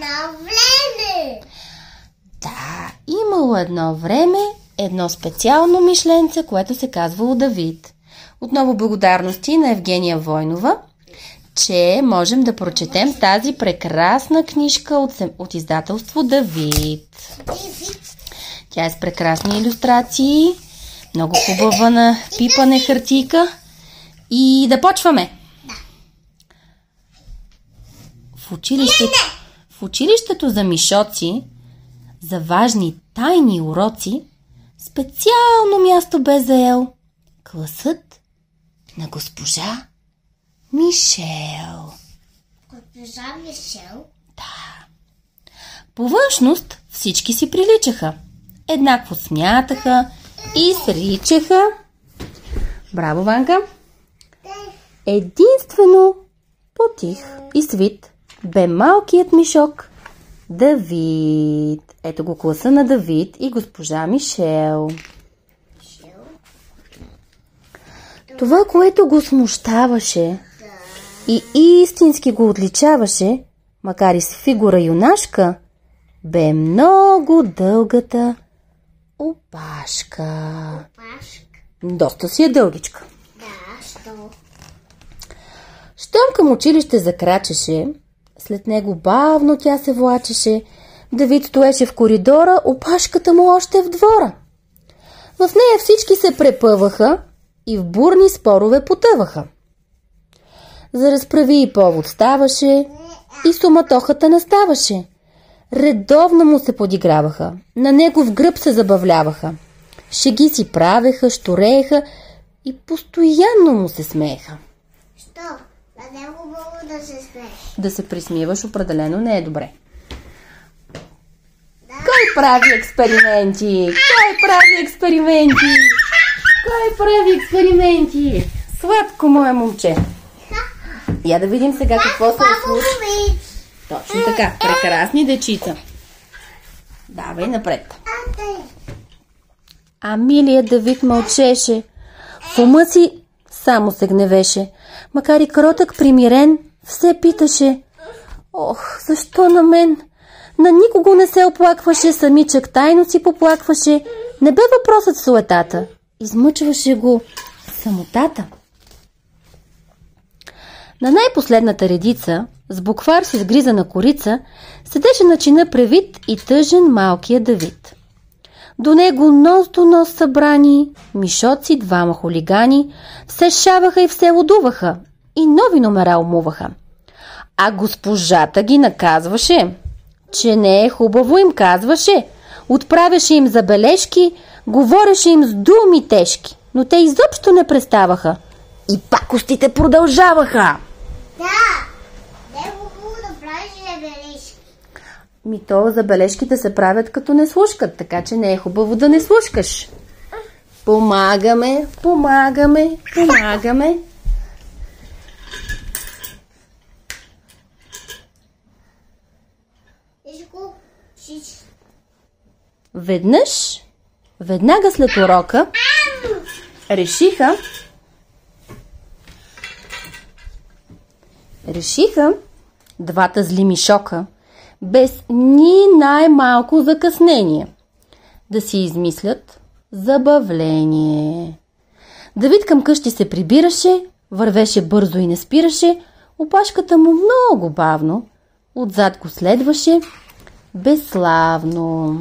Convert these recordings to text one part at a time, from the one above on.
едно време. Да, имало едно време едно специално мишленце, което се казвало Давид. Отново благодарности на Евгения Войнова, че можем да прочетем тази прекрасна книжка от, от издателство Давид. Тя е с прекрасни иллюстрации, много хубава на пипане хартийка. И да почваме! В училището, в училището за мишоци, за важни тайни уроци, специално място бе заел класът на госпожа Мишел. Госпожа Мишел? Да. По външност всички си приличаха. Еднакво смятаха и сричаха. Браво, Ванка! Единствено потих и свит бе малкият мишок Давид. Ето го класа на Давид и госпожа Мишел. Това, което го смущаваше и истински го отличаваше, макар и с фигура юнашка, бе много дългата опашка. Опашка? Доста си е дългичка. Да, що? Щом към училище закрачеше, след него бавно тя се влачеше. Давид стоеше в коридора, опашката му още в двора. В нея всички се препъваха и в бурни спорове потъваха. За разправи и повод ставаше и суматохата наставаше. Редовно му се подиграваха, на него в гръб се забавляваха. Шеги си правеха, шторееха и постоянно му се смееха. Що? На него мога да се смееш. Да се присмиваш определено не е добре. Кой прави експерименти? Кой прави експерименти? Кой прави експерименти? Сладко, мое момче. Я да видим сега какво се е! Точно така. Прекрасни дечица. Давай напред. А, тъй. А милият Давид мълчеше. В ума си само се гневеше. Макар и кротък примирен, все питаше. Ох, защо на мен? На никого не се оплакваше, самичък тайно си поплакваше. Не бе въпросът в суетата. Измъчваше го самотата. На най-последната редица, с буквар с изгризана корица, седеше на чина превид и тъжен малкия Давид. До него нос до нос събрани, мишоци, двама хулигани, все шаваха и все лудуваха и нови номера умуваха. А госпожата ги наказваше, че не е хубаво им казваше, отправяше им забележки, говореше им с думи тежки, но те изобщо не преставаха. И пакостите продължаваха. Да! Не е хубаво да правиш забележки. Ми то забележките се правят като не слушкат, така че не е хубаво да не слушкаш. Помагаме, помагаме, помагаме. Веднъж, веднага след урока, решиха, решиха двата зли мишока, без ни най-малко закъснение, да си измислят забавление. Давид към къщи се прибираше, вървеше бързо и не спираше, опашката му много бавно, отзад го следваше, безславно.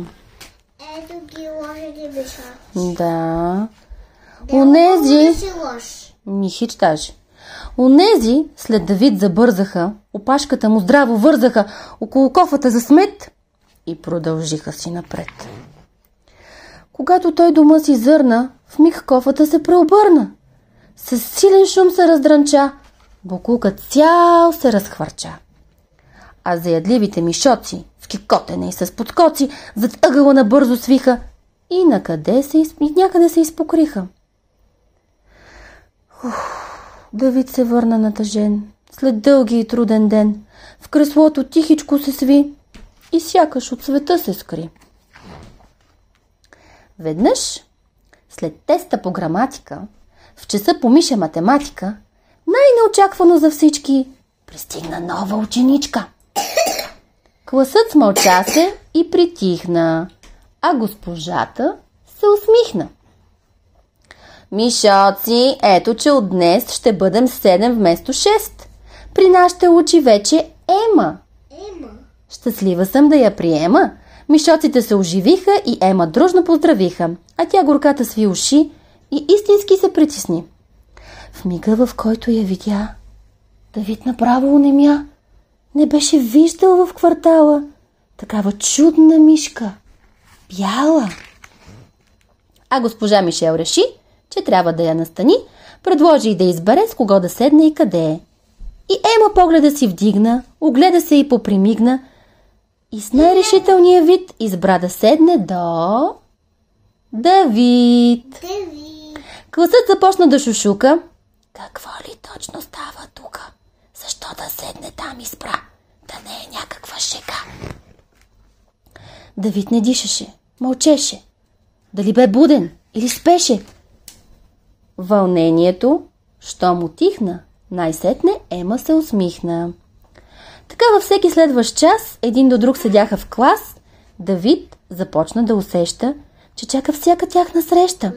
Ето ги лоши ги биша. Да. Онези, си лош. ни хич даже. Онези след Давид забързаха, опашката му здраво вързаха около кофата за смет и продължиха си напред. Когато той дома си зърна, в миг кофата се преобърна. С силен шум се раздранча, буклукът цял се разхвърча. А заядливите мишоци, с кикотене и с подскоци, зад ъгъла набързо свиха и накъде се и някъде се изпокриха. Давид се върна натъжен. След дълги и труден ден, в креслото тихичко се сви и сякаш от света се скри. Веднъж, след теста по граматика, в часа по миша математика, най-неочаквано за всички, пристигна нова ученичка. Класът смълча се и притихна, а госпожата се усмихна. Мишоци, ето че от днес ще бъдем 7 вместо 6. При нас ще учи вече Ема. Ема. Щастлива съм да я приема. Мишоците се оживиха и Ема дружно поздравиха, а тя горката сви уши и истински се притисни. В мига, в който я видя, Давид направо онемя. Не беше виждал в квартала такава чудна мишка. Бяла. А госпожа Мишел реши, че трябва да я настани, предложи и да избере с кого да седне и къде е. И Ема погледа си вдигна, огледа се и попримигна и с най-решителния вид избра да седне до... Давид. Деви. Класът започна да шушука. Какво ли точно става тук? Защо да седне там избра? Да не е някаква шега. Давид не дишаше, мълчеше. Дали бе буден или спеше? Вълнението, що му тихна, най-сетне Ема се усмихна. Така във всеки следващ час, един до друг седяха в клас, Давид започна да усеща, че чака всяка тяхна среща.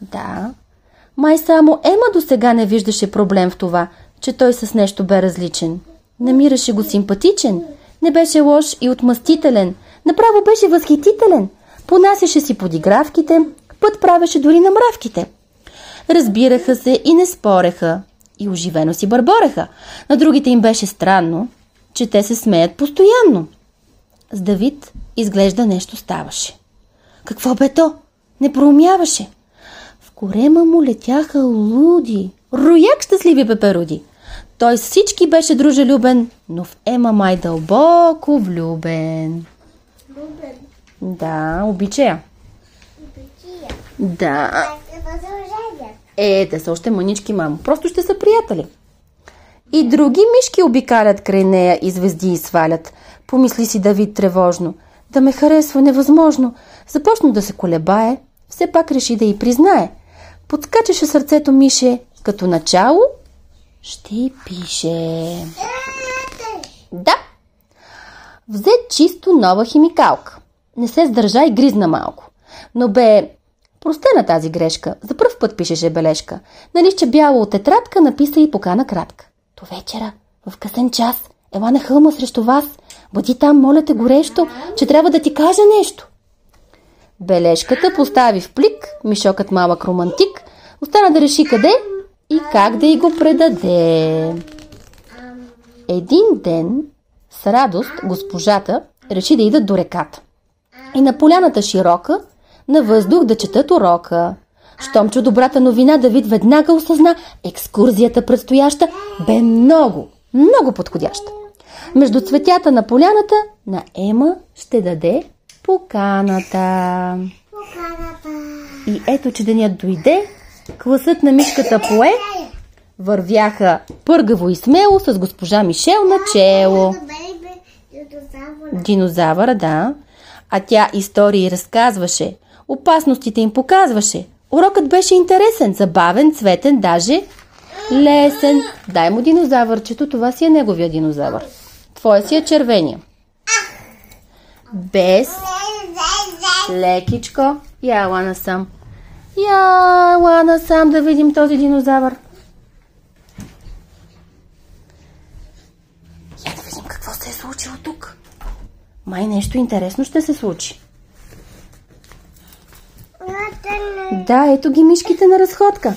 Да. Май само Ема до сега не виждаше проблем в това, че той с нещо бе различен. Намираше го симпатичен, не беше лош и отмъстителен, направо беше възхитителен. Понасяше си подигравките, път правеше дори на мравките. Разбираха се и не спореха, и оживено си бърбореха. На другите им беше странно, че те се смеят постоянно. С Давид изглежда нещо ставаше. Какво бе то? Не проумяваше. В корема му летяха луди, рояк щастливи пеперуди. Той с всички беше дружелюбен, но в Ема май дълбоко влюбен. Любен. Да, обича я. Да. Е, те са още мънички, мамо. Просто ще са приятели. И други мишки обикалят край нея и звезди и свалят. Помисли си Давид тревожно. Да ме харесва невъзможно. Започна да се колебае. Все пак реши да й признае. Подскачаше сърцето Мише. Като начало ще пише. Да. Взе чисто нова химикалка. Не се сдържа и гризна малко. Но бе простена тази грешка. За пръв път пишеше бележка. На лище бяло от тетрадка написа и покана кратка. До вечера, в късен час, ела на хълма срещу вас. Бъди там, моля те горещо, че трябва да ти кажа нещо. Бележката постави в плик, мишокът малък романтик, остана да реши къде и как да й го предаде. Един ден с радост госпожата реши да идат до реката. И на поляната широка, на въздух да четат урока. Щом чу добрата новина, Давид веднага осъзна, екскурзията предстояща бе много, много подходяща. Между цветята на поляната на Ема ще даде поканата. Поканата. И ето, че денят дойде, класът на мишката пое, вървяха пъргаво и смело с госпожа Мишел на чело. Динозавъра, да. А тя истории разказваше, опасностите им показваше. Урокът беше интересен, забавен, цветен, даже лесен. Дай му динозавърчето, това си е неговия динозавър. Твоя си е червения. Без лекичко. Я, ела насам. Я, ела насам да видим този динозавър. Я да видим какво се е случило тук. Май нещо интересно ще се случи. Да, ето ги мишките на разходка.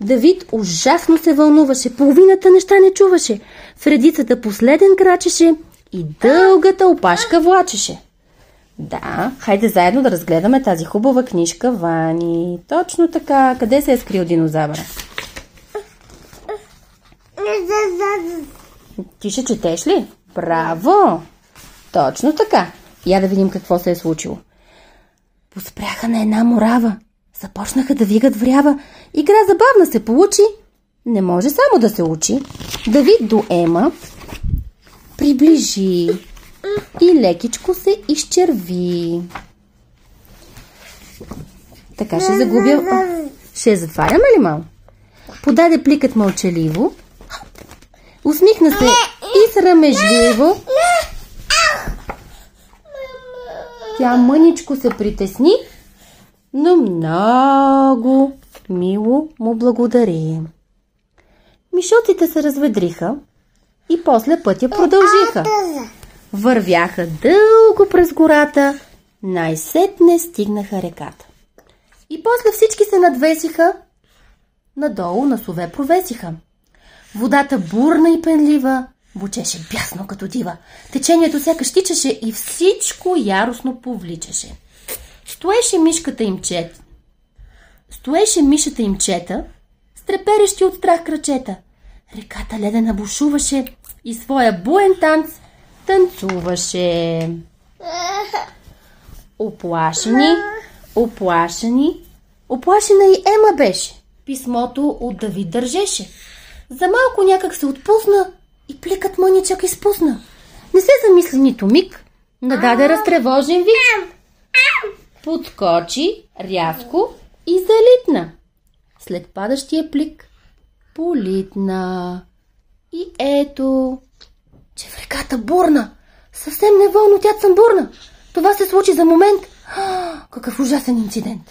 Давид ужасно се вълнуваше, половината неща не чуваше. В редицата последен крачеше и дългата опашка влачеше. Да, хайде заедно да разгледаме тази хубава книжка, Вани. Точно така. Къде се е скрил динозавъра? Ти ще четеш ли? Браво! Точно така. Я да видим какво се е случило. Поспряха на една морава. Започнаха да вигат врява. Игра забавна се получи. Не може само да се учи. Давид до Ема приближи и лекичко се изчерви. Така ще загубя... Ще я затваряме ли мал? Подаде пликът мълчаливо, усмихна се и срамежливо. Тя мъничко се притесни, но много мило му благодари. Мишоците се разведриха и после пътя продължиха. Вървяха дълго през гората, най-сетне стигнаха реката. И после всички се надвесиха, надолу на сове провесиха. Водата бурна и пенлива, бучеше бясно като дива. Течението сякаш тичаше и всичко яростно повличаше. Стоеше мишката им чет. Стоеше мишата им чета, с треперещи от страх крачета. Реката ледена бушуваше и своя буен танц танцуваше. Оплашени, оплашени, оплашена и Ема беше. Писмото от Давид държеше. За малко някак се отпусна пликът мъничък изпусна. Не се замисли нито миг, нададе разтревожен вик. Подскочи рязко и залитна. След падащия плик политна. И ето, че в реката бурна. Съвсем неволно тя цъмбурна. Това се случи за момент. А, какъв ужасен инцидент.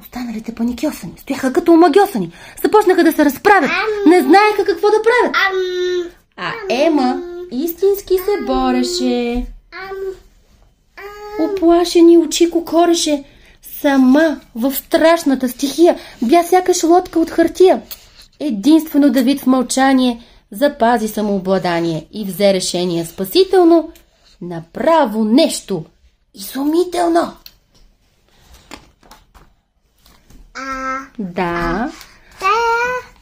Останалите паникьосани стояха като омагьосани. Започнаха да се разправят. Не знаеха какво да правят. А Ема истински се бореше. Оплашени очи кокореше. Сама в страшната стихия бя сякаш лодка от хартия. Единствено Давид в мълчание запази самообладание и взе решение спасително, направо нещо изумително. Да,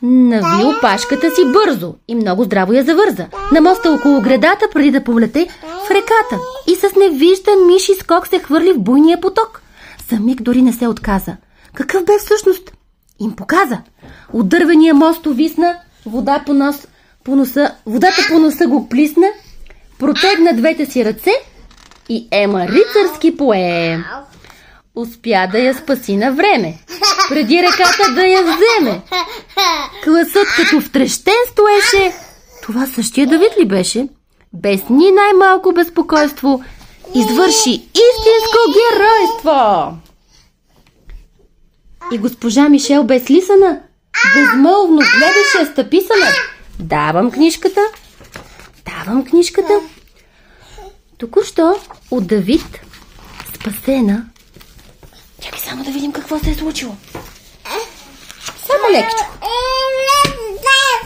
нави опашката си бързо и много здраво я завърза. На моста около градата, преди да полете в реката. И с невиждан миши скок се хвърли в буйния поток. За миг дори не се отказа. Какъв бе всъщност? Им показа. От мост увисна, вода по, нос, по носа, водата по носа го плисна, протегна двете си ръце и Ема рицарски пое. Успя да я спаси на време, преди реката да я вземе. Класът като втрещен стоеше. Това същия Давид ли беше? Без ни най-малко безпокойство извърши истинско геройство. И госпожа Мишел без лисана безмълвно гледаше стъписана. Давам книжката. Давам книжката. Току-що от Давид, спасена. Чакай само да видим какво се е случило. Само лекичко.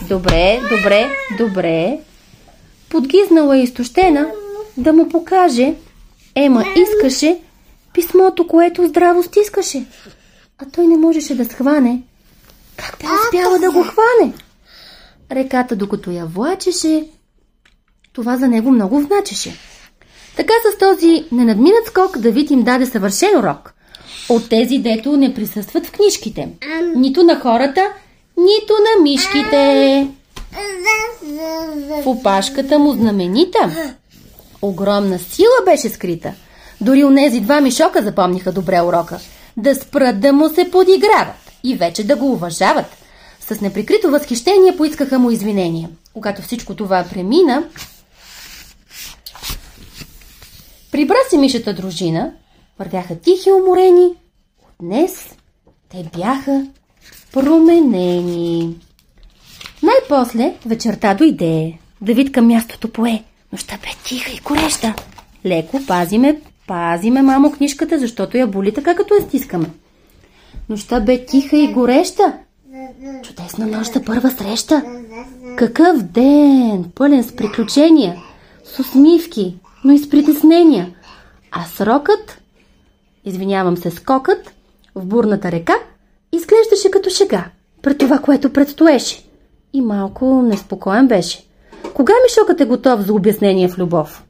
Добре, добре, добре. Подгизнала и изтощена да му покаже. Ема искаше писмото, което здраво стискаше. А той не можеше да схване. Как бе успяла да го хване? Реката, докато я влачеше, това за него много значеше. Така с този ненадминат скок Давид им даде съвършен урок. От тези, дето не присъстват в книжките. Нито на хората, нито на мишките. В опашката му знаменита. Огромна сила беше скрита. Дори онези два мишока запомниха добре урока. Да спрат да му се подиграват и вече да го уважават. С неприкрито възхищение поискаха му извинения. Когато всичко това премина, прибра се мишата дружина, вървяха тихи уморени. От днес те бяха променени. Най-после вечерта дойде. Давид към мястото пое. Нощта бе тиха и гореща. Леко пазиме, пазиме, мамо, книжката, защото я боли така, като я стискаме. Нощта бе тиха и гореща. Чудесна нощ за първа среща. Какъв ден, пълен с приключения, с усмивки, но и с притеснения. А срокът, извинявам се, скокът в бурната река изглеждаше като шега пред това, което предстоеше. И малко неспокоен беше. Кога Мишокът е готов за обяснение в любов?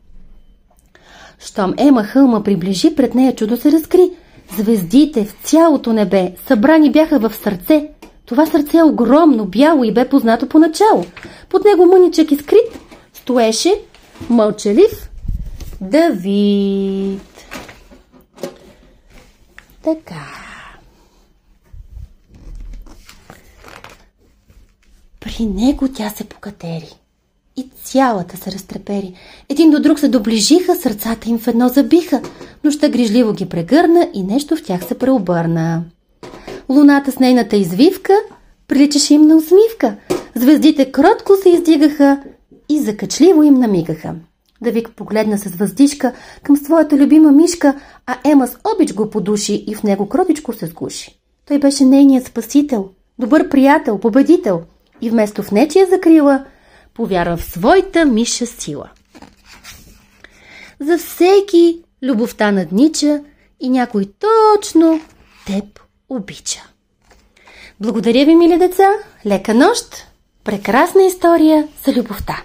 Щом Ема Хълма приближи, пред нея чудо се разкри. Звездите в цялото небе събрани бяха в сърце. Това сърце е огромно, бяло и бе познато поначало. Под него мъничък и скрит стоеше мълчалив Давид. Така. При него тя се покатери. и цялата се разтрепери. Един до друг се доближиха, сърцата им в едно забиха. Нощта грижливо ги прегърна и нещо в тях се преобърна. Луната с нейната извивка приличаше им на усмивка. Звездите кротко се издигаха и закачливо им намигаха. Давик погледна с въздишка към своята любима мишка, а Ема с обич го подуши и в него кротичко се скуши. Той беше нейният спасител, добър приятел, победител и вместо в нечия закрила, повярва в своята миша сила. За всеки любовта наднича и някой точно теб обича. Благодаря ви, мили деца! Лека нощ! Прекрасна история за любовта!